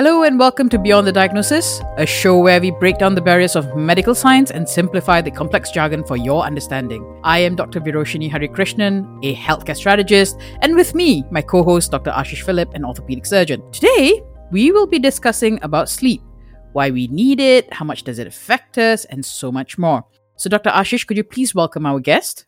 Hello and welcome to Beyond the Diagnosis, a show where we break down the barriers of medical science and simplify the complex jargon for your understanding. I am Dr. Viroshini Harikrishnan, a healthcare strategist, and with me, my co-host Dr. Ashish Philip, an orthopedic surgeon. Today, we will be discussing about sleep, why we need it, how much does it affect us, and so much more. So, Dr. Ashish, could you please welcome our guest?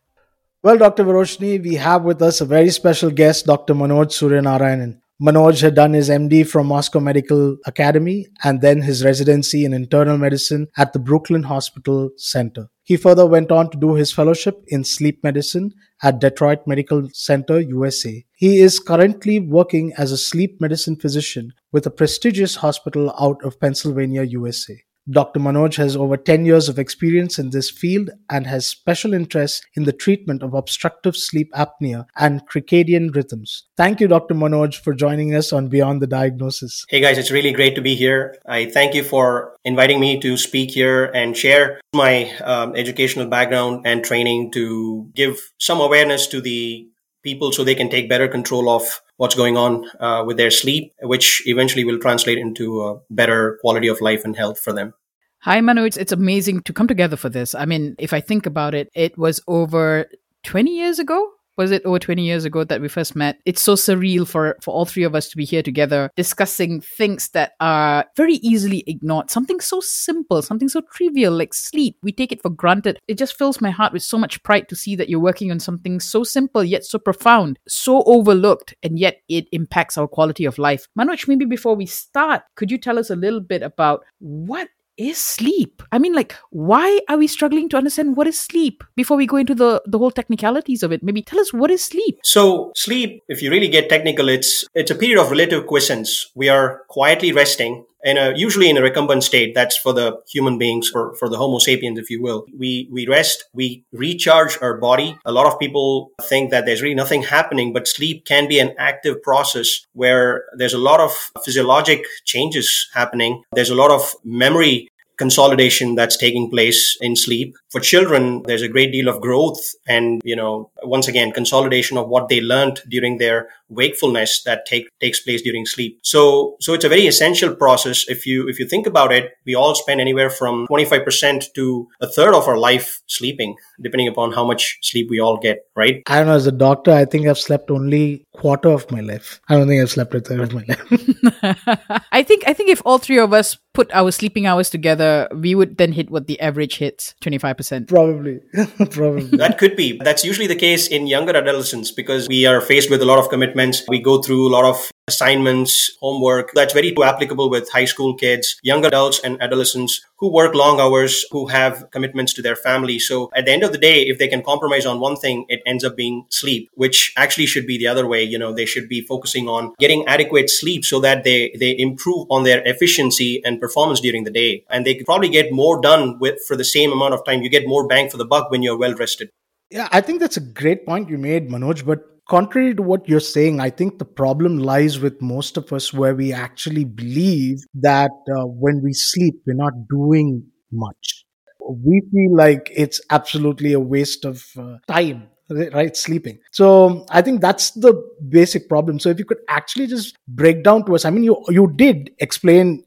Well, Dr. Viroshni, we have with us a very special guest, Dr. Manoj Suryanarayanan. Manoj had done his MD from Moscow Medical Academy and then his residency in internal medicine at the Brooklyn Hospital Center. He further went on to do his fellowship in sleep medicine at Detroit Medical Center, USA. He is currently working as a sleep medicine physician with a prestigious hospital out of Pennsylvania, USA. Dr. Manoj has over 10 years of experience in this field and has special interest in the treatment of obstructive sleep apnea and circadian rhythms. Thank you, Dr. Manoj, for joining us on Beyond the Diagnosis. Hey guys, it's really great to be here. I thank you for inviting me to speak here and share my um, educational background and training to give some awareness to the people so they can take better control of what's going on uh, with their sleep, which eventually will translate into a better quality of life and health for them. Hi, Manu. It's, it's amazing to come together for this. I mean, if I think about it, it was over 20 years ago was it over 20 years ago that we first met? It's so surreal for for all three of us to be here together discussing things that are very easily ignored. Something so simple something so trivial like sleep. We take it for granted. It just fills my heart with so much pride to see that you're working on something so simple yet so profound so overlooked and yet it impacts our quality of life. Manoj maybe before we start could you tell us a little bit about what is sleep? I mean, like, why are we struggling to understand what is sleep before we go into the, the whole technicalities of it? Maybe tell us what is sleep? So, sleep, if you really get technical, it's it's a period of relative quiescence. We are quietly resting in a usually in a recumbent state. That's for the human beings, for, for the Homo sapiens, if you will. We we rest, we recharge our body. A lot of people think that there's really nothing happening, but sleep can be an active process where there's a lot of physiologic changes happening. There's a lot of memory consolidation that's taking place in sleep. For children, there's a great deal of growth and, you know, once again, consolidation of what they learned during their wakefulness that take, takes place during sleep. So, so it's a very essential process. If you, if you think about it, we all spend anywhere from 25% to a third of our life sleeping, depending upon how much sleep we all get, right? I don't know. As a doctor, I think I've slept only quarter of my life. I don't think I've slept a third of my life. I think, I think if all three of us put our sleeping hours together, we would then hit what the average hits 25%. Probably. Probably. That could be. That's usually the case in younger adolescents because we are faced with a lot of We go through a lot of assignments, homework. That's very applicable with high school kids, young adults and adolescents who work long hours, who have commitments to their family. So at the end of the day, if they can compromise on one thing, it ends up being sleep, which actually should be the other way. You know, they should be focusing on getting adequate sleep so that they, they improve on their efficiency and performance during the day. And they could probably get more done with for the same amount of time. You get more bang for the buck when you're well rested. Yeah, I think that's a great point you made, Manoj. But contrary to what you're saying, I think the problem lies with most of us where we actually believe that uh, when we sleep, we're not doing much. We feel like it's absolutely a waste of uh, time right sleeping so i think that's the basic problem so if you could actually just break down to us i mean you you did explain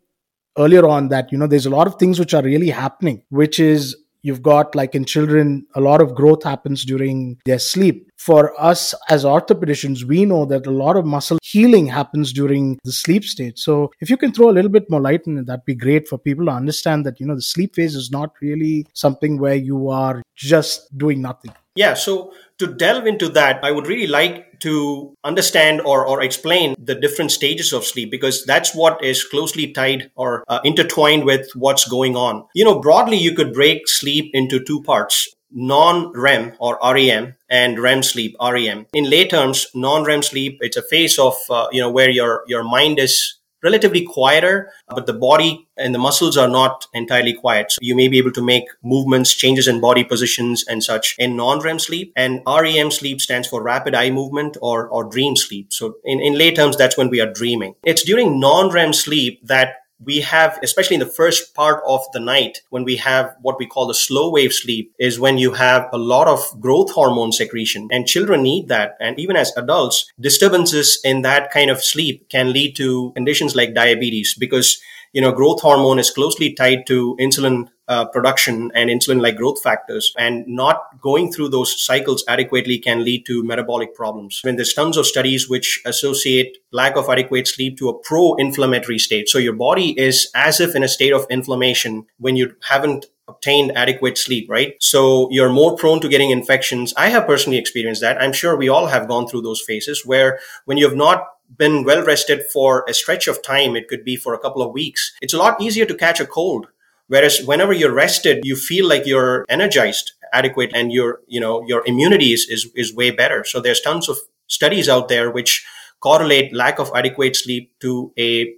earlier on that you know there's a lot of things which are really happening which is You've got like in children, a lot of growth happens during their sleep. For us as orthopedicians, we know that a lot of muscle healing happens during the sleep state. So if you can throw a little bit more light on it, that'd be great for people to understand that, you know, the sleep phase is not really something where you are just doing nothing. Yeah. So to delve into that, I would really like to understand or, or explain the different stages of sleep because that's what is closely tied or uh, intertwined with what's going on. You know, broadly, you could break sleep into two parts non-REM or REM and REM sleep REM. In lay terms, non-REM sleep it's a phase of uh, you know where your your mind is relatively quieter, but the body and the muscles are not entirely quiet. So you may be able to make movements, changes in body positions and such in non-REM sleep. And REM sleep stands for rapid eye movement or, or dream sleep. So in, in lay terms, that's when we are dreaming. It's during non-REM sleep that we have, especially in the first part of the night, when we have what we call the slow wave sleep, is when you have a lot of growth hormone secretion. And children need that. And even as adults, disturbances in that kind of sleep can lead to conditions like diabetes because you know, growth hormone is closely tied to insulin uh, production and insulin like growth factors and not going through those cycles adequately can lead to metabolic problems. I mean, there's tons of studies which associate lack of adequate sleep to a pro-inflammatory state. So your body is as if in a state of inflammation when you haven't obtained adequate sleep, right? So you're more prone to getting infections. I have personally experienced that. I'm sure we all have gone through those phases where when you have not been well rested for a stretch of time, it could be for a couple of weeks, it's a lot easier to catch a cold. Whereas whenever you're rested, you feel like you're energized, adequate, and your, you know, your immunity is, is, is way better. So there's tons of studies out there which correlate lack of adequate sleep to a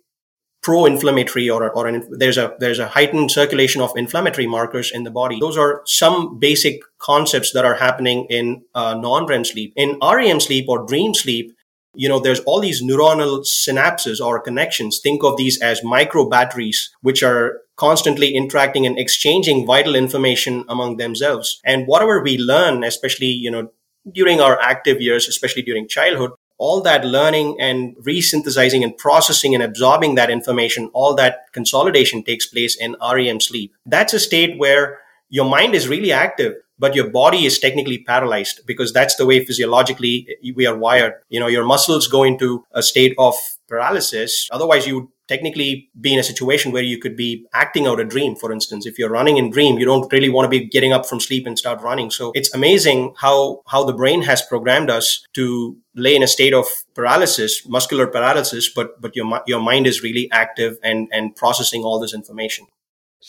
pro-inflammatory or, or an, there's a there's a heightened circulation of inflammatory markers in the body. Those are some basic concepts that are happening in uh, non-REM sleep. In REM sleep or dream sleep, you know, there's all these neuronal synapses or connections. Think of these as micro batteries, which are constantly interacting and exchanging vital information among themselves. And whatever we learn, especially, you know, during our active years, especially during childhood, all that learning and resynthesizing and processing and absorbing that information, all that consolidation takes place in REM sleep. That's a state where your mind is really active, but your body is technically paralyzed because that's the way physiologically we are wired. You know, your muscles go into a state of paralysis. Otherwise, you would technically be in a situation where you could be acting out a dream. For instance, if you're running in dream, you don't really want to be getting up from sleep and start running. So it's amazing how, how the brain has programmed us to lay in a state of paralysis, muscular paralysis, but, but your, your mind is really active and, and processing all this information.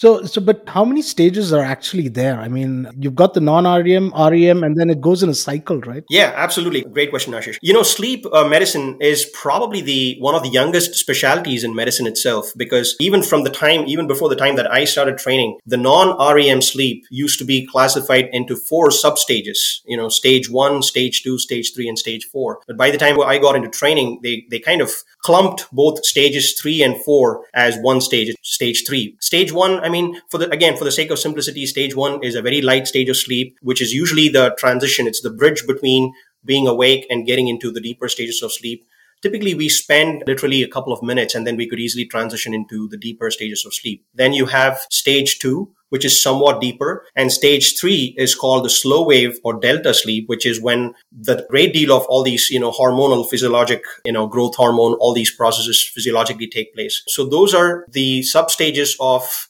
So, so, but how many stages are actually there? I mean, you've got the non-REM, REM, and then it goes in a cycle, right? Yeah, absolutely. Great question, Ashish. You know, sleep uh, medicine is probably the one of the youngest specialties in medicine itself, because even from the time, even before the time that I started training, the non-REM sleep used to be classified into four sub-stages. You know, stage one, stage two, stage three, and stage four. But by the time I got into training, they they kind of clumped both stages three and four as one stage. Stage three, stage one I mean, for the, again, for the sake of simplicity, stage one is a very light stage of sleep, which is usually the transition. It's the bridge between being awake and getting into the deeper stages of sleep. Typically, we spend literally a couple of minutes and then we could easily transition into the deeper stages of sleep. Then you have stage two, which is somewhat deeper. And stage three is called the slow wave or delta sleep, which is when the great deal of all these, you know, hormonal, physiologic, you know, growth hormone, all these processes physiologically take place. So those are the sub stages of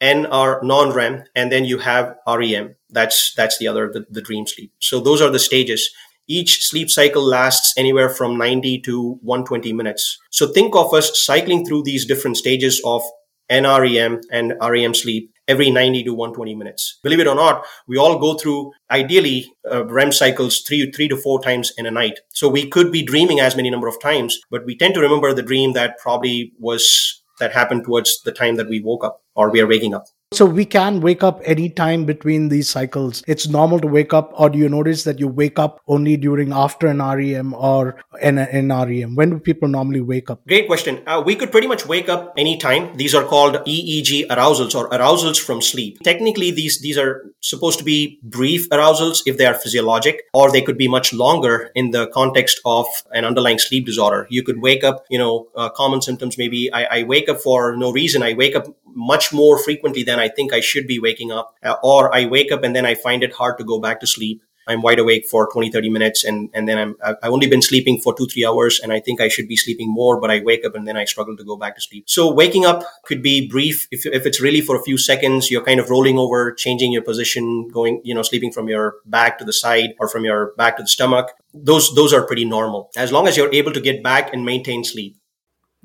N are non-REM, and then you have REM. That's that's the other the, the dream sleep. So those are the stages. Each sleep cycle lasts anywhere from 90 to 120 minutes. So think of us cycling through these different stages of NREM and REM sleep every 90 to 120 minutes. Believe it or not, we all go through ideally uh, REM cycles three, three to four times in a night. So we could be dreaming as many number of times, but we tend to remember the dream that probably was that happened towards the time that we woke up or we are waking up. So we can wake up any time between these cycles. It's normal to wake up, or do you notice that you wake up only during after an REM or an, an REM? When do people normally wake up? Great question. Uh, we could pretty much wake up anytime. These are called EEG arousals or arousals from sleep. Technically, these these are supposed to be brief arousals if they are physiologic, or they could be much longer in the context of an underlying sleep disorder. You could wake up, you know, uh, common symptoms. Maybe I, I wake up for no reason. I wake up much more frequently than I think I should be waking up, uh, or I wake up and then I find it hard to go back to sleep. I'm wide awake for 20, 30 minutes and, and then I'm, I've only been sleeping for two, three hours and I think I should be sleeping more, but I wake up and then I struggle to go back to sleep. So waking up could be brief. If, if it's really for a few seconds, you're kind of rolling over, changing your position, going, you know, sleeping from your back to the side or from your back to the stomach. Those, those are pretty normal as long as you're able to get back and maintain sleep.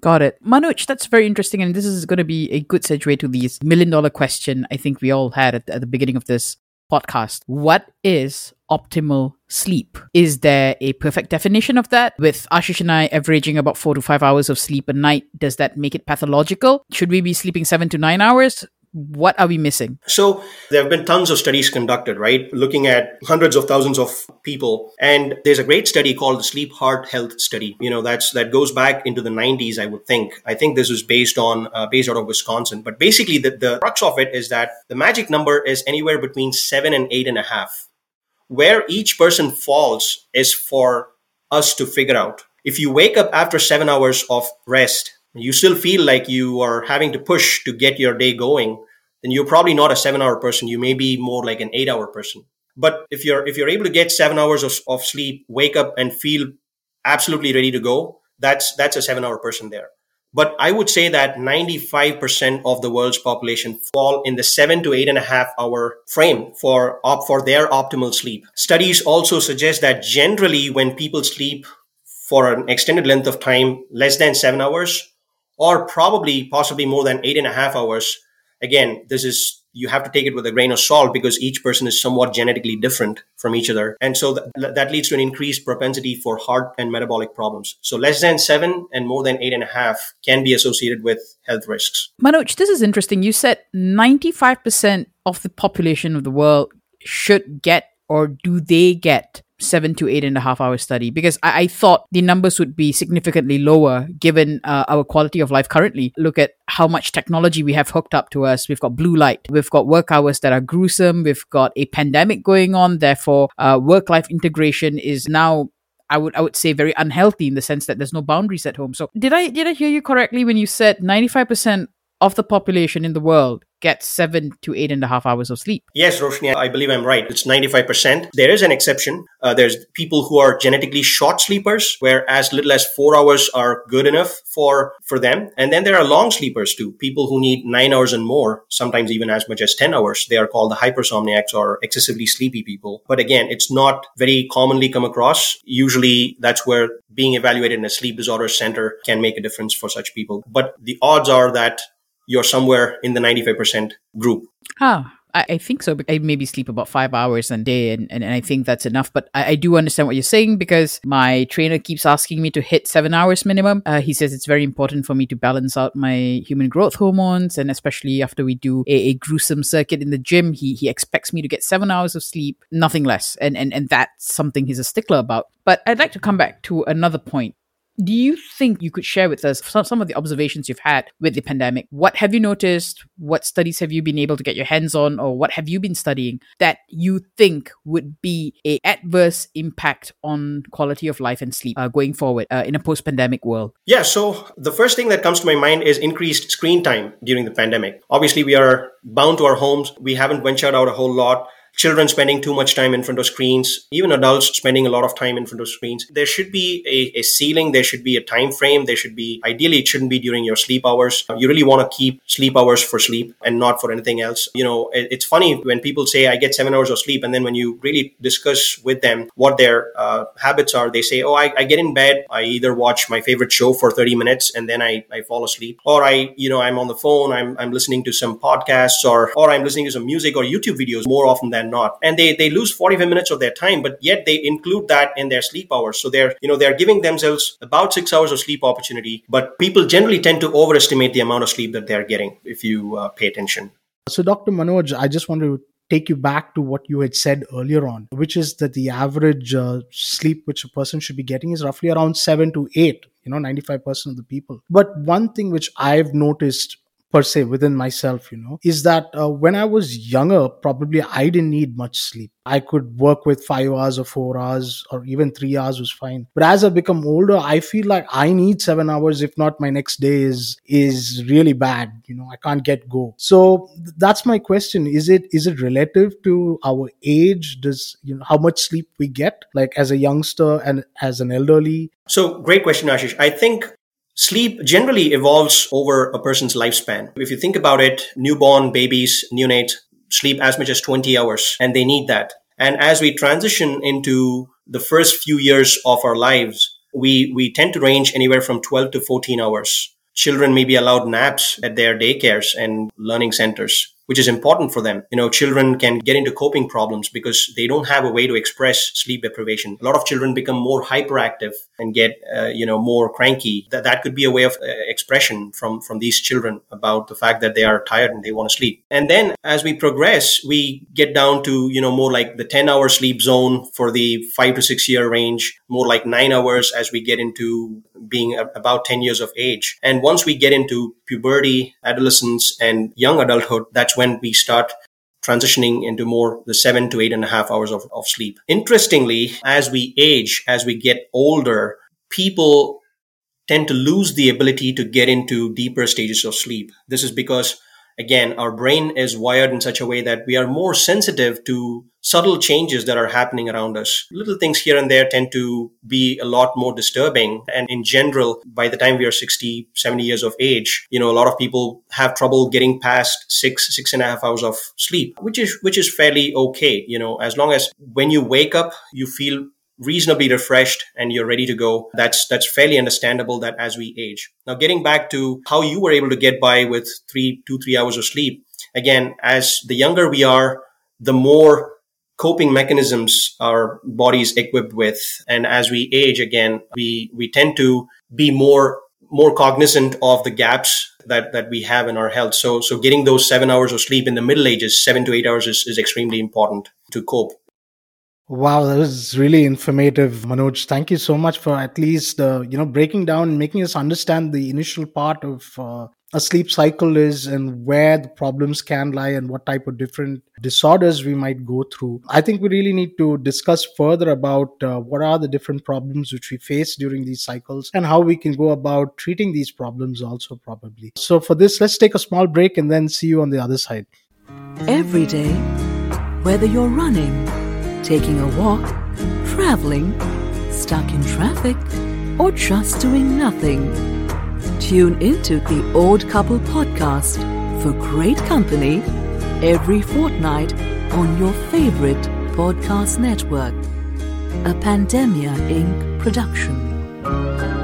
Got it. Manoj, that's very interesting. And this is going to be a good segue to the million dollar question I think we all had at, at the beginning of this podcast. What is optimal sleep? Is there a perfect definition of that? With Ashish and I averaging about four to five hours of sleep a night, does that make it pathological? Should we be sleeping seven to nine hours? What are we missing? So there have been tons of studies conducted, right? Looking at hundreds of thousands of people. And there's a great study called the Sleep Heart Health Study. You know, that's, that goes back into the 90s, I would think. I think this was based on, uh, based out of Wisconsin. But basically the, the crux of it is that the magic number is anywhere between seven and eight and a half. Where each person falls is for us to figure out. If you wake up after seven hours of rest, you still feel like you are having to push to get your day going, then you're probably not a seven hour person. You may be more like an eight hour person. But if you're if you're able to get seven hours of, of sleep, wake up and feel absolutely ready to go, that's that's a seven hour person there. But I would say that 95% of the world's population fall in the seven to eight and a half hour frame for, op, for their optimal sleep. Studies also suggest that generally when people sleep for an extended length of time, less than seven hours, or probably possibly more than eight and a half hours. Again, this is, you have to take it with a grain of salt because each person is somewhat genetically different from each other. And so th- that leads to an increased propensity for heart and metabolic problems. So less than seven and more than eight and a half can be associated with health risks. Manoj, this is interesting. You said 95% of the population of the world should get or do they get seven to eight and a half hour study because I, I thought the numbers would be significantly lower given uh, our quality of life currently. Look at how much technology we have hooked up to us. We've got blue light. We've got work hours that are gruesome. We've got a pandemic going on. Therefore, uh, work life integration is now I would I would say very unhealthy in the sense that there's no boundaries at home. So did I did I hear you correctly when you said 95% of the population in the world get seven to eight and a half hours of sleep. Yes, Roshni, I believe I'm right. It's 95%. There is an exception. Uh, there's people who are genetically short sleepers, where as little as four hours are good enough for, for them. And then there are long sleepers too, people who need nine hours and more, sometimes even as much as 10 hours. They are called the hypersomniacs or excessively sleepy people. But again, it's not very commonly come across. Usually that's where being evaluated in a sleep disorder center can make a difference for such people. But the odds are that you're somewhere in the 95% group. Ah, I, think so. I maybe sleep about five hours a day, and, and, and I think that's enough. But I, I, do understand what you're saying because my trainer keeps asking me to hit seven hours minimum. Uh, he says it's very important for me to balance out my human growth hormones, and especially after we do a, a gruesome circuit in the gym, he he expects me to get seven hours of sleep, nothing less, and and and that's something he's a stickler about. But I'd like to come back to another point do you think you could share with us some, some of the observations you've had with the pandemic? What have you noticed? What studies have you been able to get your hands on, or what have you been studying that you think would be a adverse impact on quality of life and sleep uh, going forward uh, in a post-pandemic world? Yeah, so the first thing that comes to my mind is increased screen time during the pandemic. Obviously, we are bound to our homes. We haven't ventured out a whole lot children spending too much time in front of screens, even adults spending a lot of time in front of screens. There should be a, a ceiling, there should be a time frame, there should be, ideally, it shouldn't be during your sleep hours. You really want to keep sleep hours for sleep and not for anything else. You know, it, it's funny when people say, I get seven hours of sleep, and then when you really discuss with them what their uh, habits are, they say, Oh, I, I get in bed, I either watch my favorite show for 30 minutes and then I, I fall asleep, or I, you know, I'm on the phone, I'm, I'm listening to some podcasts, or, or I'm listening to some music or YouTube videos more often than not. And they, they lose 45 minutes of their time, but yet they include that in their sleep hours. So they're, you know, they're giving themselves about six hours of sleep opportunity, but people generally tend to overestimate the amount of sleep that they're getting if you uh, pay attention. So, Dr. Manoj, I just want to take you back to what you had said earlier on, which is that the average uh, sleep which a person should be getting is roughly around seven to eight, you know, 95% of the people. But one thing which I've noticed per se within myself, you know, is that uh, when I was younger, probably I didn't need much sleep. I could work with five hours or four hours or even three hours was fine. But as I become older, I feel like I need seven hours. If not, my next day is is really bad. You know, I can't get go. So that's my question. Is it is it relative to our age? Does you know how much sleep we get, like as a youngster and as an elderly? So great question, Ashish. I think Sleep generally evolves over a person's lifespan. If you think about it, newborn babies, neonates sleep as much as 20 hours and they need that. And as we transition into the first few years of our lives, we, we tend to range anywhere from 12 to 14 hours. Children may be allowed naps at their daycares and learning centers which is important for them. You know, children can get into coping problems because they don't have a way to express sleep deprivation. A lot of children become more hyperactive and get, uh, you know, more cranky. That, that could be a way of uh, expression from, from these children about the fact that they are tired and they want to sleep. And then as we progress, we get down to, you know, more like the 10 hour sleep zone for the five to six year range, more like nine hours as we get into being a, about 10 years of age. And once we get into puberty, adolescence, and young adulthood, that's when we start transitioning into more the seven to eight and a half hours of, of sleep. Interestingly, as we age, as we get older, people tend to lose the ability to get into deeper stages of sleep. This is because again, our brain is wired in such a way that we are more sensitive to subtle changes that are happening around us. Little things here and there tend to be a lot more disturbing. And in general, by the time we are 60, 70 years of age, you know, a lot of people have trouble getting past six, six and a half hours of sleep, which is, which is fairly okay. You know, as long as when you wake up, you feel reasonably refreshed and you're ready to go that's that's fairly understandable that as we age. Now getting back to how you were able to get by with three two three hours of sleep again as the younger we are the more coping mechanisms our bodies equipped with. And as we age again we we tend to be more more cognizant of the gaps that that we have in our health. So so getting those seven hours of sleep in the middle ages seven to eight hours is, is extremely important to cope Wow, that was really informative, Manoj. Thank you so much for at least uh, you know breaking down making us understand the initial part of uh, a sleep cycle is and where the problems can lie and what type of different disorders we might go through. I think we really need to discuss further about uh, what are the different problems which we face during these cycles and how we can go about treating these problems also probably. So for this, let's take a small break and then see you on the other side. Every day, whether you're running taking a walk, traveling, stuck in traffic, or just doing nothing. Tune into the Old Couple podcast for great company every fortnight on your favorite podcast network. A Pandemia Inc. production.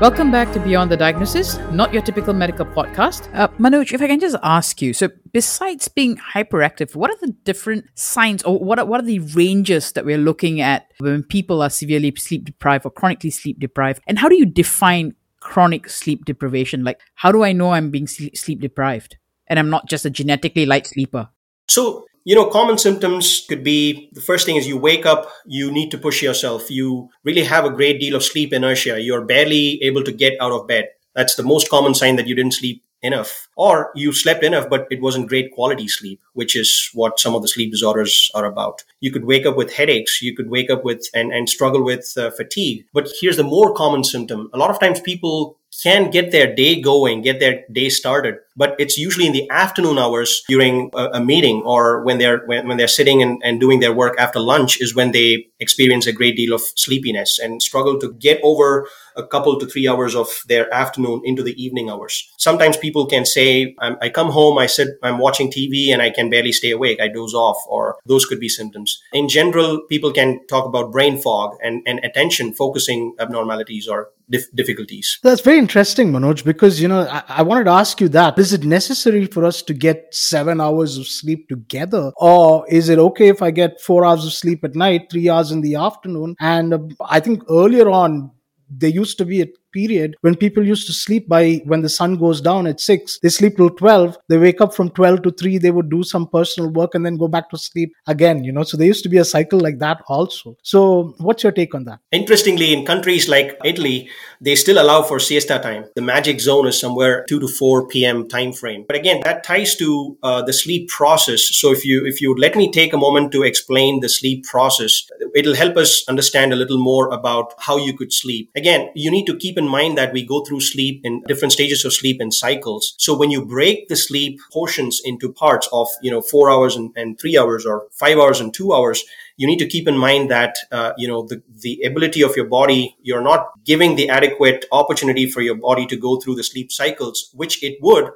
Welcome back to Beyond the Diagnosis, not your typical medical podcast. Uh, Manoj, if I can just ask you, so besides being hyperactive, what are the different signs or what are, what are the ranges that we're looking at when people are severely sleep deprived or chronically sleep deprived? And how do you define chronic sleep deprivation? Like, how do I know I'm being sleep deprived and I'm not just a genetically light sleeper? So, you know, common symptoms could be the first thing is you wake up, you need to push yourself. You really have a great deal of sleep inertia. You're barely able to get out of bed. That's the most common sign that you didn't sleep enough or you slept enough but it wasn't great quality sleep which is what some of the sleep disorders are about you could wake up with headaches you could wake up with and, and struggle with uh, fatigue but here's the more common symptom a lot of times people can get their day going, get their day started. But it's usually in the afternoon hours during a, a meeting or when they're when, when they're sitting and, and doing their work after lunch is when they experience a great deal of sleepiness and struggle to get over a couple to three hours of their afternoon into the evening hours. Sometimes people can say, i come home, I sit, I'm watching TV and I can barely stay awake. I doze off or those could be symptoms. In general, people can talk about brain fog and, and attention focusing abnormalities or dif- difficulties. That's very interesting, Manoj, because, you know, I-, I wanted to ask you that. Is it necessary for us to get seven hours of sleep together? Or is it okay if I get four hours of sleep at night, three hours in the afternoon? And uh, I think earlier on, there used to be a period when people used to sleep by when the sun goes down at 6 they sleep till 12 they wake up from 12 to 3 they would do some personal work and then go back to sleep again you know? So there used to be a cycle like that also. So what's your take on that? Interestingly in countries like italy they still allow for siesta time. The magic zone is somewhere 2 to 4 p.m time frame but again that ties to uh, the sleep process. So if you if you let me take a moment to explain the sleep process it'll help us understand a little more about how you could sleep. Again you need to keep in mind that we go through sleep in different stages of sleep and cycles. So when you break the sleep portions into parts of, you know, four hours and, and three hours or five hours and two hours, you need to keep in mind that, uh, you know, the, the ability of your body, you're not giving the adequate opportunity for your body to go through the sleep cycles, which it would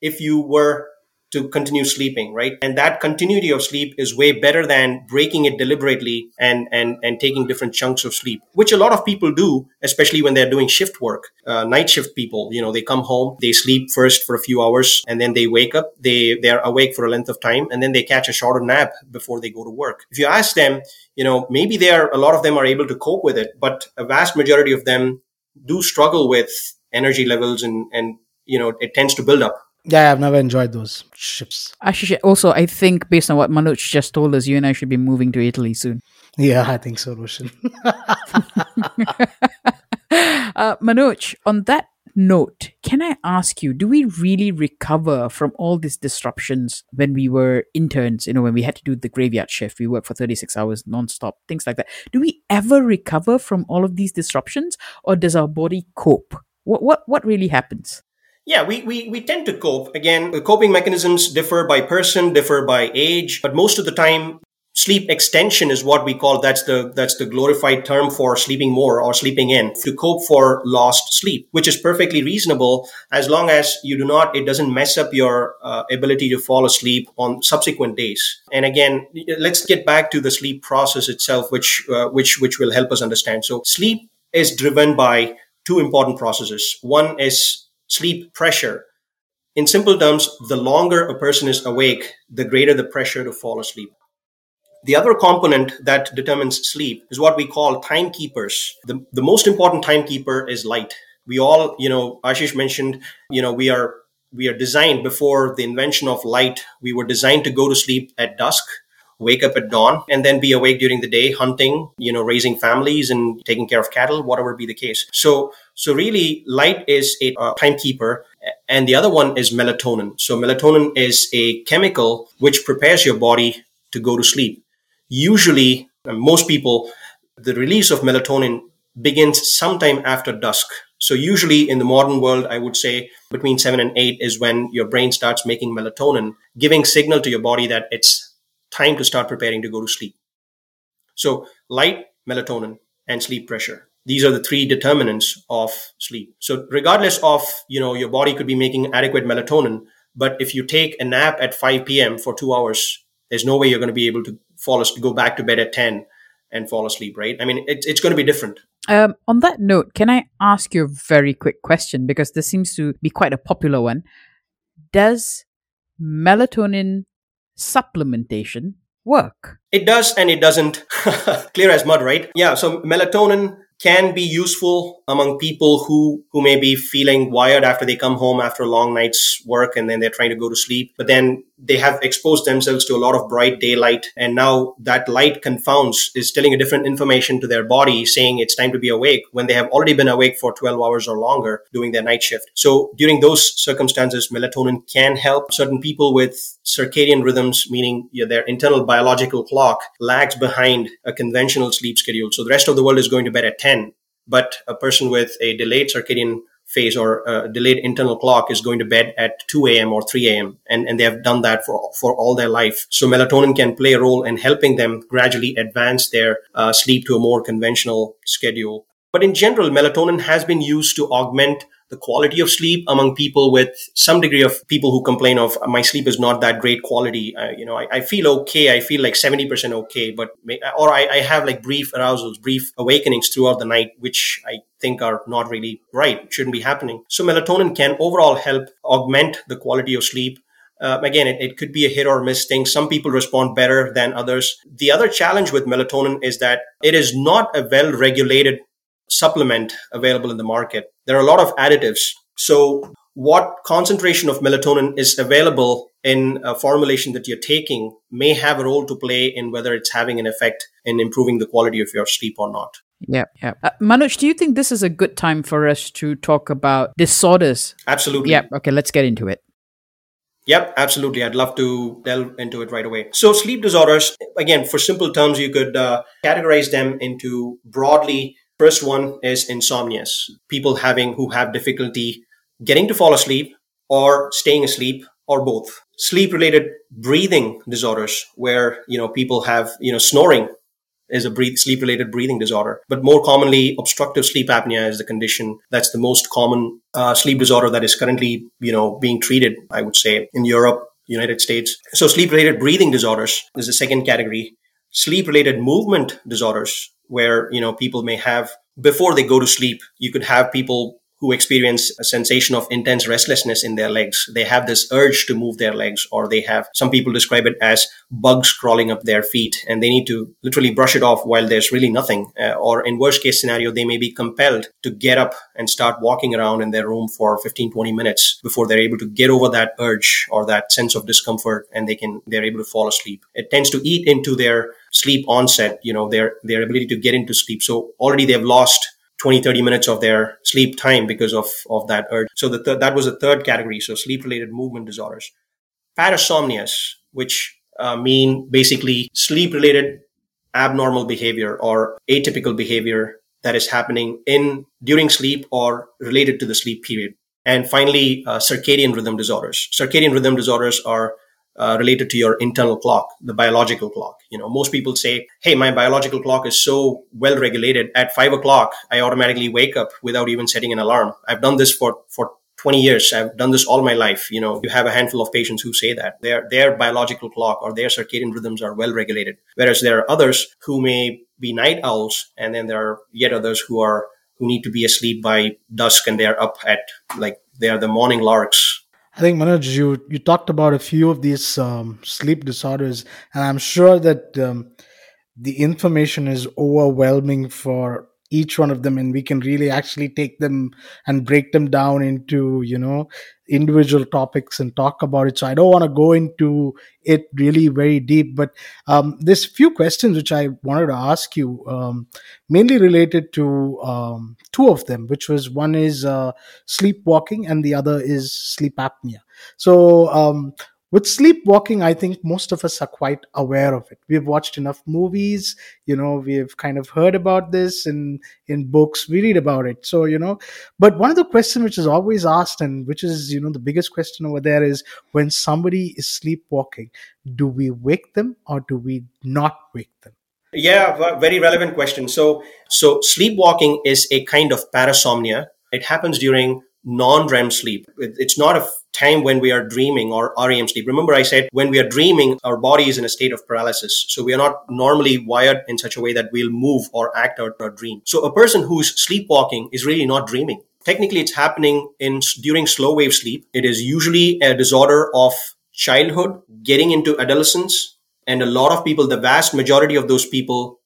if you were to continue sleeping, right? And that continuity of sleep is way better than breaking it deliberately and and and taking different chunks of sleep, which a lot of people do, especially when they're doing shift work. Uh, night shift people, you know, they come home, they sleep first for a few hours, and then they wake up. They they're awake for a length of time, and then they catch a shorter nap before they go to work. If you ask them, you know, maybe they are a lot of them are able to cope with it, but a vast majority of them do struggle with energy levels and and you know it tends to build up yeah, I've never enjoyed those ships. Ashish, also, I think based on what Manoj just told us, you and I should be moving to Italy soon. Yeah, I think so, Roshan. uh, Manoj, on that note, can I ask you, do we really recover from all these disruptions when we were interns, you know, when we had to do the graveyard shift, we worked for 36 hours nonstop, things like that. Do we ever recover from all of these disruptions or does our body cope? What, what, what really happens? Yeah, we, we, we tend to cope. Again, the coping mechanisms differ by person, differ by age, but most of the time, sleep extension is what we call that's the that's the glorified term for sleeping more or sleeping in to cope for lost sleep which is perfectly reasonable as long as you do not it doesn't mess up your uh, ability to fall asleep on subsequent days. And again let's get back to the sleep process itself which uh, which which will help us understand. So sleep is driven by two important processes. One is sleep pressure. In simple terms, the longer a person is awake, the greater the pressure to fall asleep. The other component that determines sleep is what we call timekeepers. The, the most important timekeeper is light. We all, you know, Ashish mentioned, you know, we are we are designed before the invention of light, we were designed to go to sleep at dusk wake up at dawn and then be awake during the day hunting you know raising families and taking care of cattle whatever be the case. So so really light is a uh, timekeeper and the other one is melatonin. So melatonin is a chemical which prepares your body to go to sleep. Usually most people the release of melatonin begins sometime after dusk. So usually in the modern world, I would say between seven and eight is when your brain starts making melatonin, giving signal to your body that it's time to start preparing to go to sleep. So light, melatonin, and sleep pressure. These are the three determinants of sleep. So regardless of, you know, your body could be making adequate melatonin, but if you take a nap at 5 p.m. for two hours, there's no way you're going to be able to fall asleep, go back to bed at 10 and fall asleep, right? I mean, it, it's going to be different. Um, on that note, can I ask you a very quick question? Because this seems to be quite a popular one. Does melatonin supplementation work? It does and it doesn't. Clear as mud, right? Yeah. So melatonin can be useful among people who who may be feeling wired after they come home after a long night's work and then they're trying to go to sleep. But then they have exposed themselves to a lot of bright daylight. And now that light confounds is telling a different information to their body saying it's time to be awake when they have already been awake for 12 hours or longer doing their night shift. So during those circumstances melatonin can help certain people with circadian rhythms meaning their internal biological clock lags behind a conventional sleep schedule. So the rest of the world is going to bed at 10 but a person with a delayed circadian phase or a delayed internal clock is going to bed at 2 a.m. or 3 a.m. And, and they have done that for, for all their life. So melatonin can play a role in helping them gradually advance their uh, sleep to a more conventional schedule. But in general, melatonin has been used to augment the quality of sleep among people with some degree of people who complain of my sleep is not that great quality. You know, I, I, feel okay. I feel like 70% okay, but, or I, I, have like brief arousals, brief awakenings throughout the night, which I think are not really right. Shouldn't be happening. So melatonin can overall help augment the quality of sleep. Uh, again, it, it could be a hit or miss thing. Some people respond better than others. The other challenge with melatonin is that it is not a well regulated supplement available in the market. There are a lot of additives. So what concentration of melatonin is available in a formulation that you're taking may have a role to play in whether it's having an effect in improving the quality of your sleep or not. Yeah, yeah. Uh, Manoj, do you think this is a good time for us to talk about disorders? Absolutely. Yeah, okay, let's get into it. Yep, absolutely. I'd love to delve into it right away. So, sleep disorders, again, for simple terms, you could uh, categorize them into broadly First one is insomnias. People having who have difficulty getting to fall asleep or staying asleep or both. Sleep related breathing disorders where, you know, people have, you know, snoring is a breathe, sleep related breathing disorder. But more commonly, obstructive sleep apnea is the condition that's the most common uh, sleep disorder that is currently, you know, being treated, I would say, in Europe United States. So sleep related breathing disorders is the second category. Sleep related movement disorders, where, you know, people may have before they go to sleep, you could have people who experience a sensation of intense restlessness in their legs. They have this urge to move their legs, or they have some people describe it as bugs crawling up their feet, and they need to literally brush it off while there's really nothing. Uh, or in worst case scenario, they may be compelled to get up and start walking around in their room for 15, 20 minutes before they're able to get over that urge or that sense of discomfort, and they can they're able to fall asleep. It tends to eat into their sleep onset, you know, their their ability to get into sleep. So already they've lost 20, 30 minutes of their sleep time because of, of that urge. So the th- that was a third category. So sleep related movement disorders. Parasomnias, which uh, mean basically sleep related abnormal behavior or atypical behavior that is happening in during sleep or related to the sleep period. And finally, uh, circadian rhythm disorders. Circadian rhythm disorders are uh, related to your internal clock, the biological clock. You know, most people say, Hey, my biological clock is so well regulated at five o'clock. I automatically wake up without even setting an alarm. I've done this for, for 20 years. I've done this all my life. You know, you have a handful of patients who say that their, their biological clock or their circadian rhythms are well regulated. Whereas there are others who may be night owls. And then there are yet others who are, who need to be asleep by dusk and they're up at like, they are the morning larks I think Manoj, you you talked about a few of these um, sleep disorders, and I'm sure that um, the information is overwhelming for each one of them and we can really actually take them and break them down into you know individual topics and talk about it. So i don't want to go into it really very deep but um, there's few questions which i wanted to ask you um, mainly related to um, two of them which was one is uh, sleepwalking and the other is sleep apnea. So um, with sleepwalking i think most of us are quite aware of it. We've watched enough movies you know we've kind of heard about this in in books we read about it. So you know but one of the questions which is always asked and which is you know the biggest question over there is when somebody is sleepwalking do we wake them or do we not wake them? Yeah very relevant question. So so sleepwalking is a kind of parasomnia. It happens during non-REM sleep. It's not a time when we are dreaming or REM sleep. Remember, I said when we are dreaming, our body is in a state of paralysis. So we are not normally wired in such a way that we'll move or act out our dream. So a person who's sleepwalking is really not dreaming. Technically, it's happening in during slow wave sleep. It is usually a disorder of childhood getting into adolescence. And a lot of people, the vast majority of those people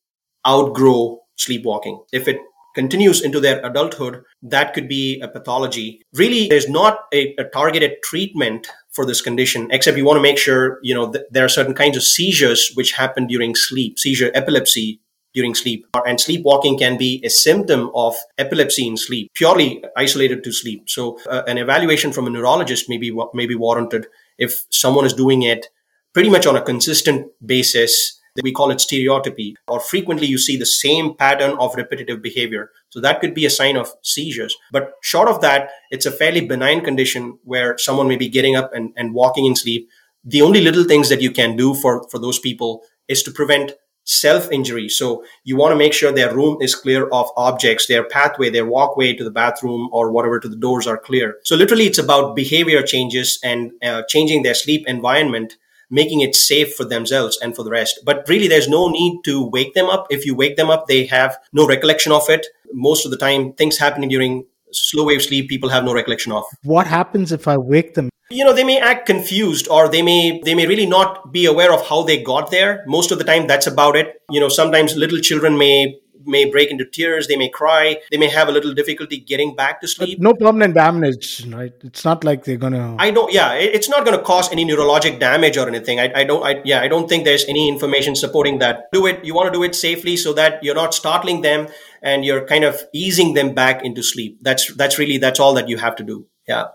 outgrow sleepwalking. If it continues into their adulthood, that could be a pathology. Really, there's not a, a targeted treatment for this condition, except you want to make sure, you know, th- there are certain kinds of seizures which happen during sleep, seizure epilepsy during sleep. And sleepwalking can be a symptom of epilepsy in sleep, purely isolated to sleep. So uh, an evaluation from a neurologist may be, may be warranted if someone is doing it pretty much on a consistent basis we call it stereotypy, or frequently you see the same pattern of repetitive behavior. So that could be a sign of seizures. But short of that, it's a fairly benign condition where someone may be getting up and, and walking in sleep. The only little things that you can do for, for those people is to prevent self injury. So you want to make sure their room is clear of objects, their pathway, their walkway to the bathroom or whatever to the doors are clear. So literally it's about behavior changes and uh, changing their sleep environment making it safe for themselves and for the rest. But really, there's no need to wake them up. If you wake them up, they have no recollection of it. Most of the time, things happening during slow wave sleep, people have no recollection of. What happens if I wake them? You know, they may act confused or they may, they may really not be aware of how they got there. Most of the time, that's about it. You know, sometimes little children may may break into tears, they may cry, they may have a little difficulty getting back to sleep. But no permanent damage, right? It's not like they're gonna. I don't. Yeah, it's not gonna cause any neurologic damage or anything. I, I don't. I, yeah, I don't think there's any information supporting that. Do it. You want to do it safely so that you're not startling them and you're kind of easing them back into sleep. That's that's really that's all that you have to do. Yeah.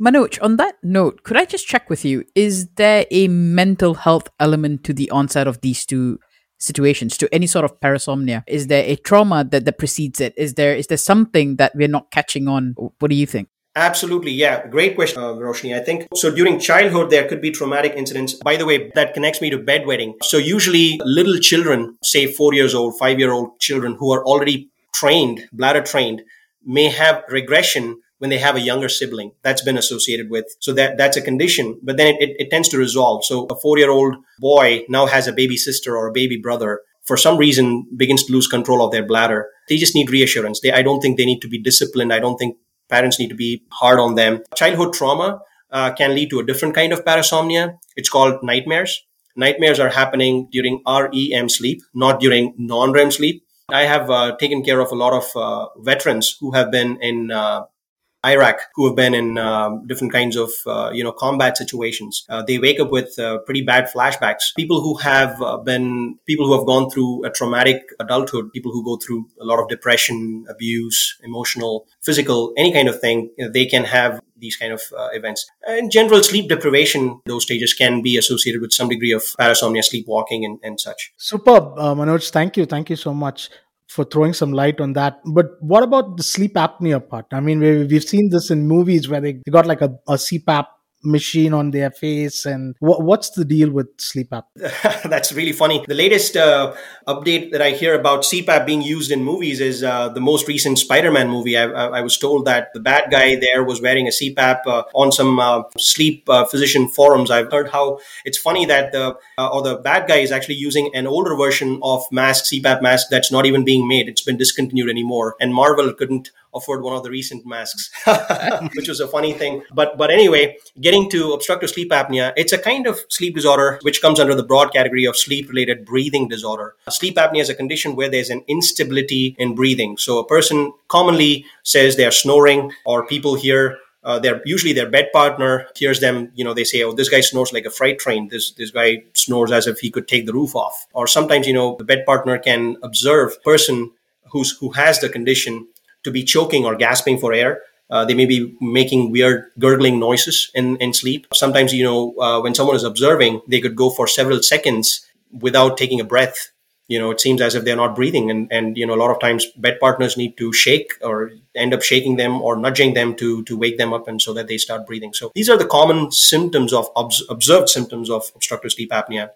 Manoj, on that note, could I just check with you? Is there a mental health element to the onset of these two situations to any sort of parasomnia? Is there a trauma that, that precedes it? Is there is there something that we're not catching on? What do you think? Absolutely. Yeah. Great question, uh, Roshni. I think so. During childhood, there could be traumatic incidents. By the way, that connects me to bedwetting. So usually little children, say four years old, five year old children who are already trained, bladder trained, may have regression when they have a younger sibling that's been associated with. So that, that's a condition, but then it, it, it tends to resolve. So a four year old boy now has a baby sister or a baby brother for some reason begins to lose control of their bladder. They just need reassurance. They, I don't think they need to be disciplined. I don't think parents need to be hard on them. Childhood trauma uh, can lead to a different kind of parasomnia. It's called nightmares. Nightmares are happening during REM sleep, not during non-REM sleep. I have uh, taken care of a lot of uh, veterans who have been in uh, Iraq who have been in um, different kinds of uh, you know combat situations. Uh, they wake up with uh, pretty bad flashbacks. People who have uh, been people who have gone through a traumatic adulthood, people who go through a lot of depression, abuse, emotional, physical, any kind of thing, you know, they can have these kind of uh, events. In general, sleep deprivation, those stages can be associated with some degree of parasomnia, sleepwalking, and, and such. Superb, uh, Manoj. Thank you. Thank you so much for throwing some light on that. But what about the sleep apnea part? I mean, we, we've seen this in movies where they, they got like a, a CPAP machine on their face and what, what's the deal with sleep apnea that's really funny. The latest uh, update that i hear about cpap being used in movies is uh, the most recent spider-man movie. I, I, was told that the bad guy there was wearing a cpap uh, on some uh, sleep uh, physician forums. I've heard how it's funny that the uh, or the bad guy is actually using an older version of mask cpap mask that's not even being made. It's been discontinued anymore. And marvel couldn't afford one of the recent masks, which was a funny thing. But but anyway, getting to obstructive sleep apnea, it's a kind of sleep disorder which comes under the broad category of sleep-related breathing disorder. Sleep apnea is a condition where there's an instability in breathing. So a person commonly says they are snoring, or people hear uh, they're usually their bed partner hears them you know they say oh this guy snores like a freight train this this guy snores as if he could take the roof off or sometimes you know the bed partner can observe person who's who has the condition to be choking or gasping for air. Uh, they may be making weird gurgling noises in, in sleep. Sometimes, you know, uh, when someone is observing, they could go for several seconds without taking a breath. You know, it seems as if they're not breathing. And, and, you know, a lot of times bed partners need to shake or end up shaking them or nudging them to, to wake them up and so that they start breathing. So these are the common symptoms of observed symptoms of obstructive sleep apnea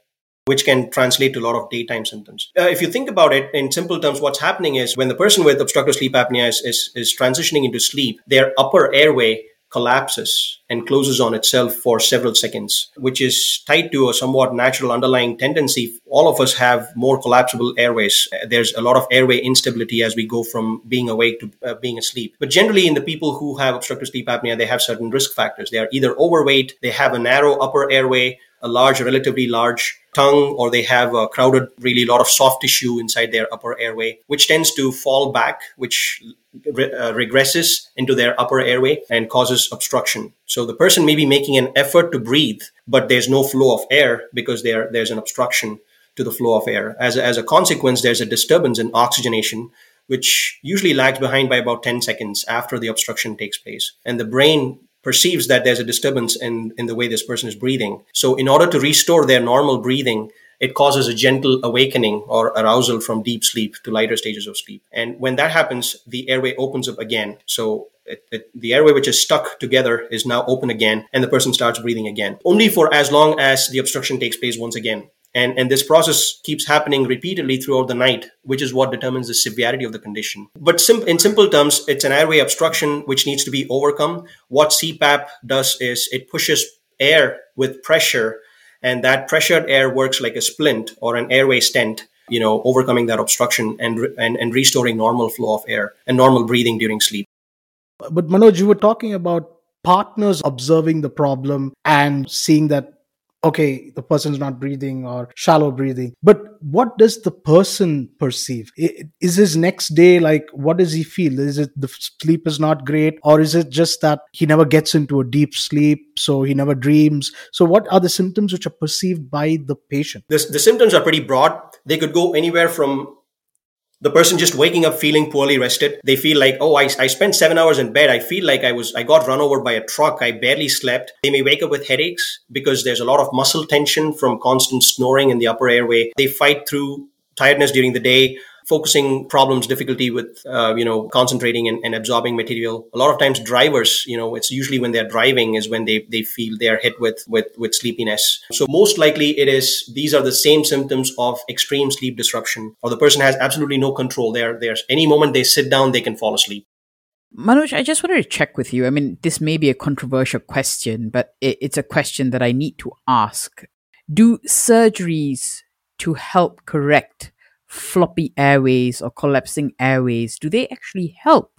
which can translate to a lot of daytime symptoms. Uh, if you think about it in simple terms, what's happening is when the person with obstructive sleep apnea is, is, is transitioning into sleep, their upper airway collapses and closes on itself for several seconds, which is tied to a somewhat natural underlying tendency. All of us have more collapsible airways. There's a lot of airway instability as we go from being awake to uh, being asleep. But generally, in the people who have obstructive sleep apnea, they have certain risk factors. They are either overweight, they have a narrow upper airway, a large, relatively large tongue, or they have a crowded, really lot of soft tissue inside their upper airway, which tends to fall back, which re- uh, regresses into their upper airway and causes obstruction. So the person may be making an effort to breathe, but there's no flow of air because there, there's an obstruction to the flow of air. As a, as a consequence, there's a disturbance in oxygenation, which usually lags behind by about 10 seconds after the obstruction takes place. And the brain perceives that there's a disturbance in, in the way this person is breathing. So, in order to restore their normal breathing, it causes a gentle awakening or arousal from deep sleep to lighter stages of sleep. And when that happens, the airway opens up again. So, it, it, the airway which is stuck together is now open again, and the person starts breathing again. Only for as long as the obstruction takes place once again. And, and this process keeps happening repeatedly throughout the night, which is what determines the severity of the condition. But sim- in simple terms, it's an airway obstruction which needs to be overcome. What CPAP does is it pushes air with pressure, and that pressured air works like a splint or an airway stent, you know, overcoming that obstruction and, and, and restoring normal flow of air and normal breathing during sleep. But Manoj, you were talking about partners observing the problem and seeing that okay, the person's not breathing or shallow breathing. But what does the person perceive? Is his next day like, what does he feel? Is it the sleep is not great? Or is it just that he never gets into a deep sleep, so he never dreams? So, what are the symptoms which are perceived by the patient? The, the symptoms are pretty broad. They could go anywhere from the person just waking up feeling poorly rested. They feel like oh I, I spent seven hours in bed. I feel like i was i got run over by a truck. I barely slept. They may wake up with headaches because there's a lot of muscle tension from constant snoring in the upper airway. They fight through tiredness during the day focusing problems, difficulty with, uh, you know, concentrating and, and, absorbing material. A lot of times drivers, you know, it's usually when they're driving is when they, they feel they're hit with, with, with sleepiness. So most likely it is, these are the same symptoms of extreme sleep disruption or the person has absolutely no control. There, there's any moment they sit down, they can fall asleep. Manoj, I just wanted to check with you. I mean, this may be a controversial question, but it, it's a question that I need to ask. Do surgeries to help correct floppy airways or collapsing airways, do they actually help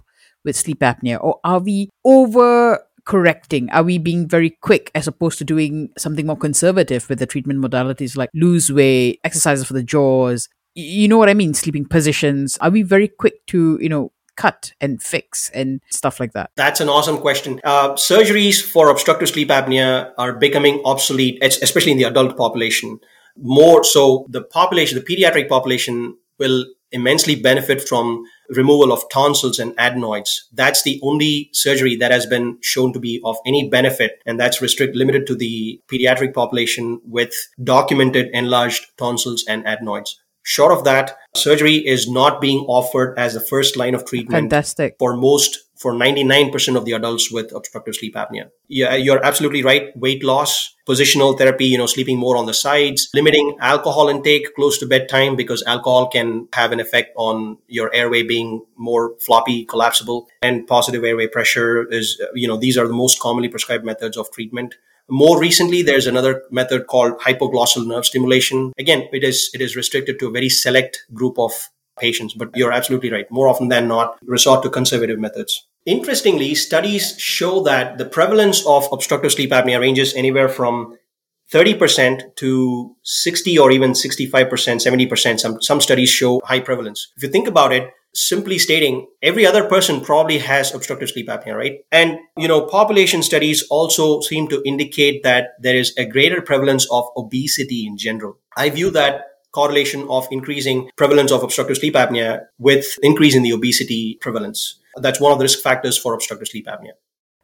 with sleep apnea? Or are we over correcting? Are we being very quick as opposed to doing something more conservative with the treatment modalities like lose weight, exercises for the jaws? You know what I mean? Sleeping positions. Are we very quick to, you know, cut and fix and stuff like that? That's an awesome question. Uh, surgeries for obstructive sleep apnea are becoming obsolete, especially in the adult population. More so, the population, the pediatric population, will immensely benefit from removal of tonsils and adenoids. That's the only surgery that has been shown to be of any benefit, and that's restricted, limited to the pediatric population with documented enlarged tonsils and adenoids. Short of that, surgery is not being offered as the first line of treatment Fantastic. for most for 99% of the adults with obstructive sleep apnea. Yeah, you're absolutely right. Weight loss, positional therapy, you know, sleeping more on the sides, limiting alcohol intake close to bedtime because alcohol can have an effect on your airway being more floppy, collapsible, and positive airway pressure is, you know, these are the most commonly prescribed methods of treatment. More recently, there's another method called hypoglossal nerve stimulation. Again, it is it is restricted to a very select group of patients, but you're absolutely right. More often than not, resort to conservative methods. Interestingly, studies show that the prevalence of obstructive sleep apnea ranges anywhere from 30% to 60 or even 65%, 70%. Some, some studies show high prevalence. If you think about it, simply stating every other person probably has obstructive sleep apnea, right? And, you know, population studies also seem to indicate that there is a greater prevalence of obesity in general. I view that correlation of increasing prevalence of obstructive sleep apnea with increase in the obesity prevalence. That's one of the risk factors for obstructive sleep apnea.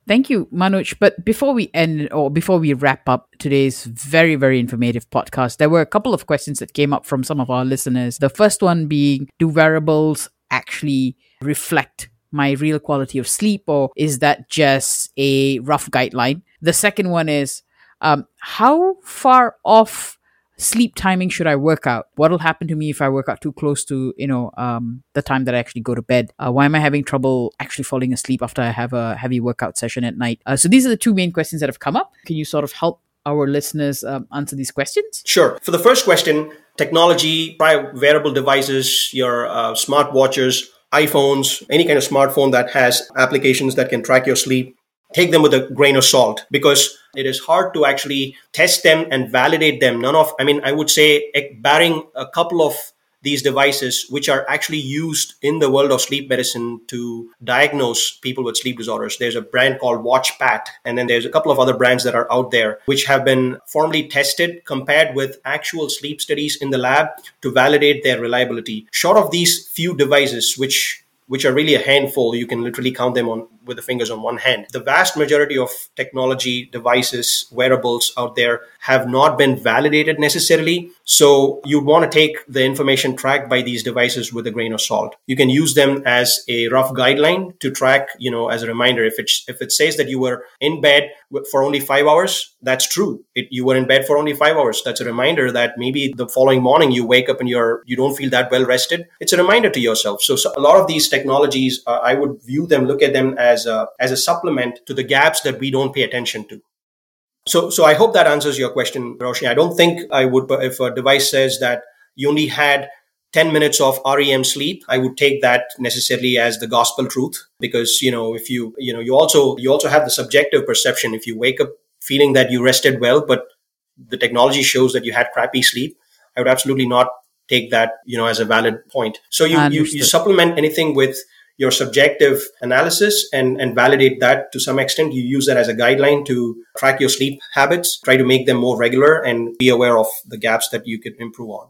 Thank you, Manoj. But before we end or before we wrap up today's very, very informative podcast, there were a couple of questions that came up from some of our listeners. The first one being Do wearables actually reflect my real quality of sleep, or is that just a rough guideline? The second one is um, How far off sleep timing should I work out? What'll happen to me if I work out too close to, you know, um, the time that I actually go to bed? Uh, why am I having trouble actually falling asleep after I have a heavy workout session at night? Uh, so these are the two main questions that have come up. Can you sort of help our listeners um, answer these questions? Sure. For the first question, technology, wearable devices, your uh, smart watches, iPhones, any kind of smartphone that has applications that can track your sleep, take them with a grain of salt because it is hard to actually test them and validate them. None of, I mean, I would say, barring a couple of these devices, which are actually used in the world of sleep medicine to diagnose people with sleep disorders. There's a brand called WatchPat, and then there's a couple of other brands that are out there which have been formally tested, compared with actual sleep studies in the lab to validate their reliability. Short of these few devices, which which are really a handful. You can literally count them on with the fingers on one hand. The vast majority of technology devices, wearables out there have not been validated necessarily. So you'd want to take the information tracked by these devices with a grain of salt. You can use them as a rough guideline to track, you know, as a reminder. If it, if it says that you were in bed for only five hours, that's true. It, you were in bed for only five hours. That's a reminder that maybe the following morning you wake up and you're, you don't feel that well rested. It's a reminder to yourself. So, so a lot of these technologies, uh, I would view them, look at them as a, as a supplement to the gaps that we don't pay attention to. So, so I hope that answers your question, Roshni. I don't think I would, if a device says that you only had 10 minutes of REM sleep, I would take that necessarily as the gospel truth because, you know, if you, you know, you also, you also have the subjective perception. If you wake up feeling that you rested well, but the technology shows that you had crappy sleep, I would absolutely not take that, you know, as a valid point. So you, you, you supplement anything with your subjective analysis and, and validate that to some extent. You use that as a guideline to track your sleep habits, try to make them more regular and be aware of the gaps that you could improve on.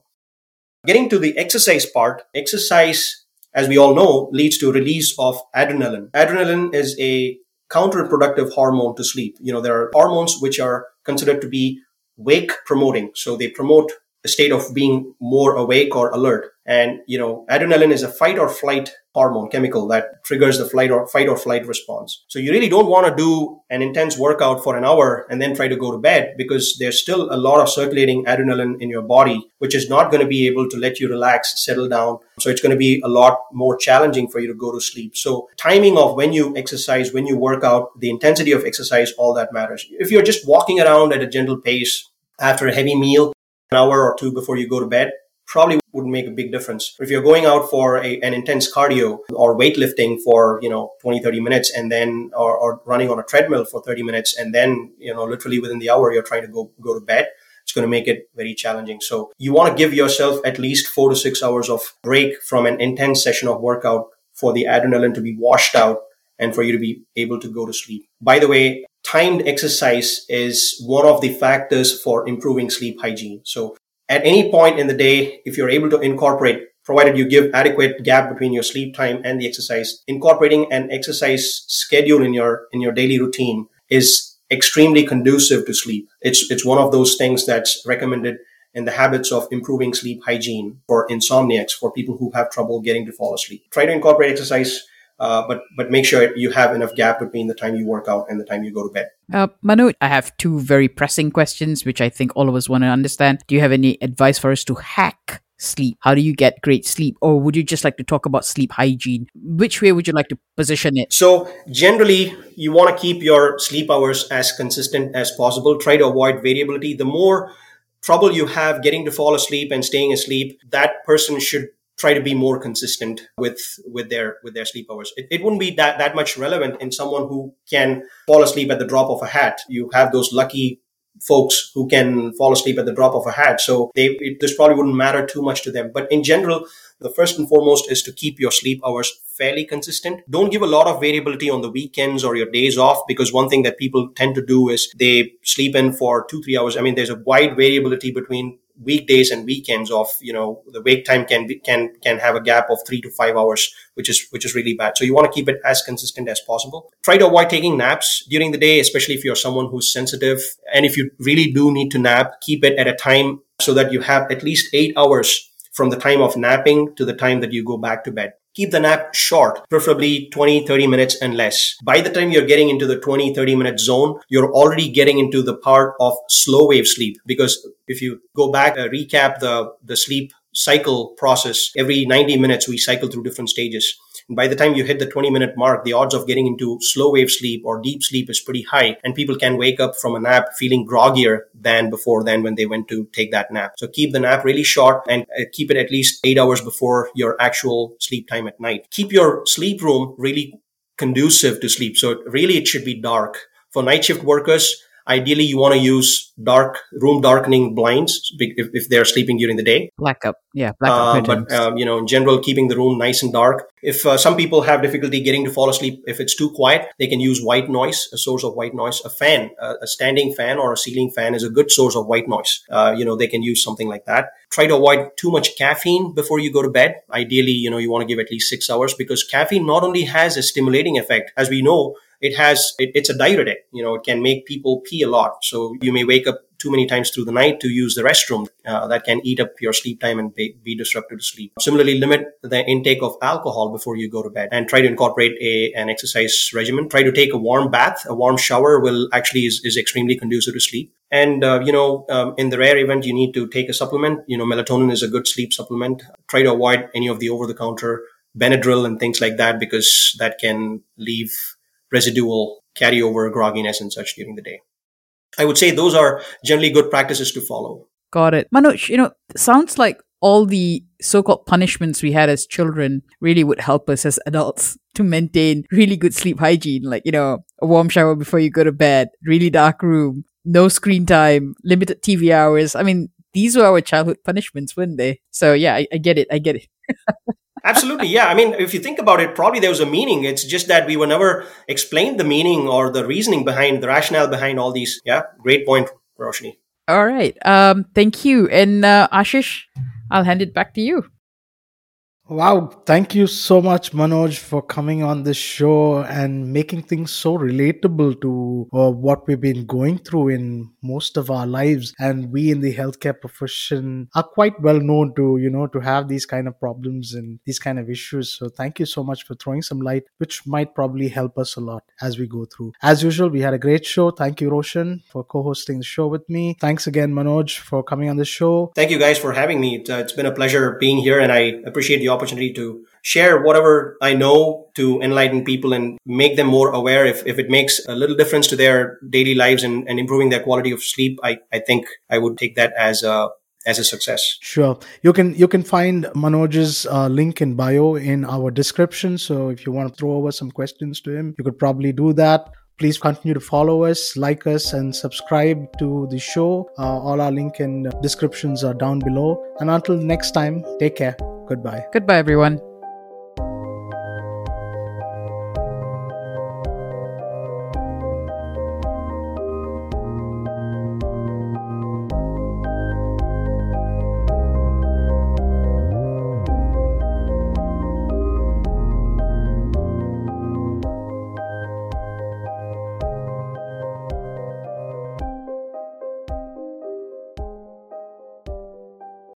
Getting to the exercise part, exercise, as we all know, leads to release of adrenaline. Adrenaline is a counterproductive hormone to sleep. You know, there are hormones which are considered to be wake promoting. So they promote the state of being more awake or alert. And, you know, adrenaline is a fight or flight hormone chemical that triggers the flight or fight or flight response. So you really don't want to do an intense workout for an hour and then try to go to bed because there's still a lot of circulating adrenaline in your body, which is not going to be able to let you relax, settle down. So it's going to be a lot more challenging for you to go to sleep. So timing of when you exercise, when you work out, the intensity of exercise, all that matters. If you're just walking around at a gentle pace after a heavy meal, an hour or two before you go to bed, probably wouldn't make a big difference. If you're going out for a, an intense cardio or weightlifting for, you know, 20, 30 minutes and then, or, or running on a treadmill for 30 minutes and then, you know, literally within the hour, you're trying to go, go to bed, it's going to make it very challenging. So you want to give yourself at least four to six hours of break from an intense session of workout for the adrenaline to be washed out and for you to be able to go to sleep. By the way, timed exercise is one of the factors for improving sleep hygiene. So at any point in the day, if you're able to incorporate, provided you give adequate gap between your sleep time and the exercise, incorporating an exercise schedule in your, in your daily routine is extremely conducive to sleep. It's, it's one of those things that's recommended in the habits of improving sleep hygiene for insomniacs, for people who have trouble getting to fall asleep. Try to incorporate exercise uh, but but make sure you have enough gap between the time you work out and the time you go to bed. Uh, Manu, I have two very pressing questions, which I think all of us want to understand. Do you have any advice for us to hack sleep? How do you get great sleep? Or would you just like to talk about sleep hygiene? Which way would you like to position it? So, generally, you want to keep your sleep hours as consistent as possible. Try to avoid variability. The more trouble you have getting to fall asleep and staying asleep, that person should try to be more consistent with with their with their sleep hours. It, it wouldn't be that that much relevant in someone who can fall asleep at the drop of a hat. You have those lucky folks who can fall asleep at the drop of a hat. So they, it, this probably wouldn't matter too much to them. But in general, the first and foremost is to keep your sleep hours fairly consistent. Don't give a lot of variability on the weekends or your days off because one thing that people tend to do is they sleep in for two, three hours. I mean, there's a wide variability between weekdays and weekends of you know the wake time can be, can can have a gap of three to five hours which is which is really bad. So you want to keep it as consistent as possible. Try to avoid taking naps during the day especially if you're someone who's sensitive. And if you really do need to nap keep it at a time so that you have at least eight hours from the time of napping to the time that you go back to bed keep the nap short, preferably 20, 30 minutes and less. By the time you're getting into the 20, 30 minute zone, you're already getting into the part of slow wave sleep. Because if you go back, uh, recap the, the sleep cycle process, every 90 minutes, we cycle through different stages. By the time you hit the 20 minute mark, the odds of getting into slow wave sleep or deep sleep is pretty high. And people can wake up from a nap feeling groggier than before then when they went to take that nap. So keep the nap really short and uh, keep it at least eight hours before your actual sleep time at night. Keep your sleep room really conducive to sleep. So really it should be dark. For night shift workers, Ideally, you want to use dark room darkening blinds if, if they're sleeping during the day. Blackout, yeah, blackout uh, But um, you know, in general, keeping the room nice and dark. If uh, some people have difficulty getting to fall asleep, if it's too quiet, they can use white noise, a source of white noise. A fan, uh, a standing fan or a ceiling fan is a good source of white noise. Uh, you know, they can use something like that. Try to avoid too much caffeine before you go to bed. Ideally, you know, you want to give at least six hours because caffeine not only has a stimulating effect, as we know, it has it, it's a diuretic you know it can make people pee a lot. So you may wake up too many times through the night to use the restroom uh, that can eat up your sleep time and be, be, disruptive to sleep. Similarly limit the intake of alcohol before you go to bed and try to incorporate a, an exercise regimen. Try to take a warm bath. A warm shower will actually is, is extremely conducive to sleep. And uh, you know um, in the rare event you need to take a supplement you know melatonin is a good sleep supplement. Try to avoid any of the over the counter benadryl and things like that because that can leave residual carryover grogginess and such during the day. I would say those are generally good practices to follow. Got it. Manoj, you know, sounds like all the so-called punishments we had as children really would help us as adults to maintain really good sleep hygiene like you know a warm shower before you go to bed really dark room no screen time limited tv hours i mean these were our childhood punishments weren't they so yeah i, I get it i get it Absolutely. Yeah. I mean, if you think about it, probably there was a meaning. It's just that we were never explained the meaning or the reasoning behind the rationale behind all these. Yeah. Great point, Roshni. All right. Um, thank you. And uh, Ashish, I'll hand it back to you. Wow, thank you so much, Manoj, for coming on this show and making things so relatable to uh, what we've been going through in most of our lives. And we in the healthcare profession are quite well known to, you know, to have these kind of problems and these kind of issues. So thank you so much for throwing some light, which might probably help us a lot as we go through. As usual, we had a great show. Thank you, Roshan, for co-hosting the show with me. Thanks again, Manoj, for coming on the show. Thank you guys for having me. Uh, it's been a pleasure being here and I appreciate the opportunity to share whatever I know to enlighten people and make them more aware. If, if it makes a little difference to their daily lives and, and improving their quality of sleep, I, I think I would take that as a as a success. Sure. You can you can find Manoj's uh, link in bio in our description. So if you want to throw over some questions to him, you could probably do that. Please continue to follow us, like us, and subscribe to the show. Uh, all our link and descriptions are down below. And until next time, take care. Goodbye. Goodbye, everyone.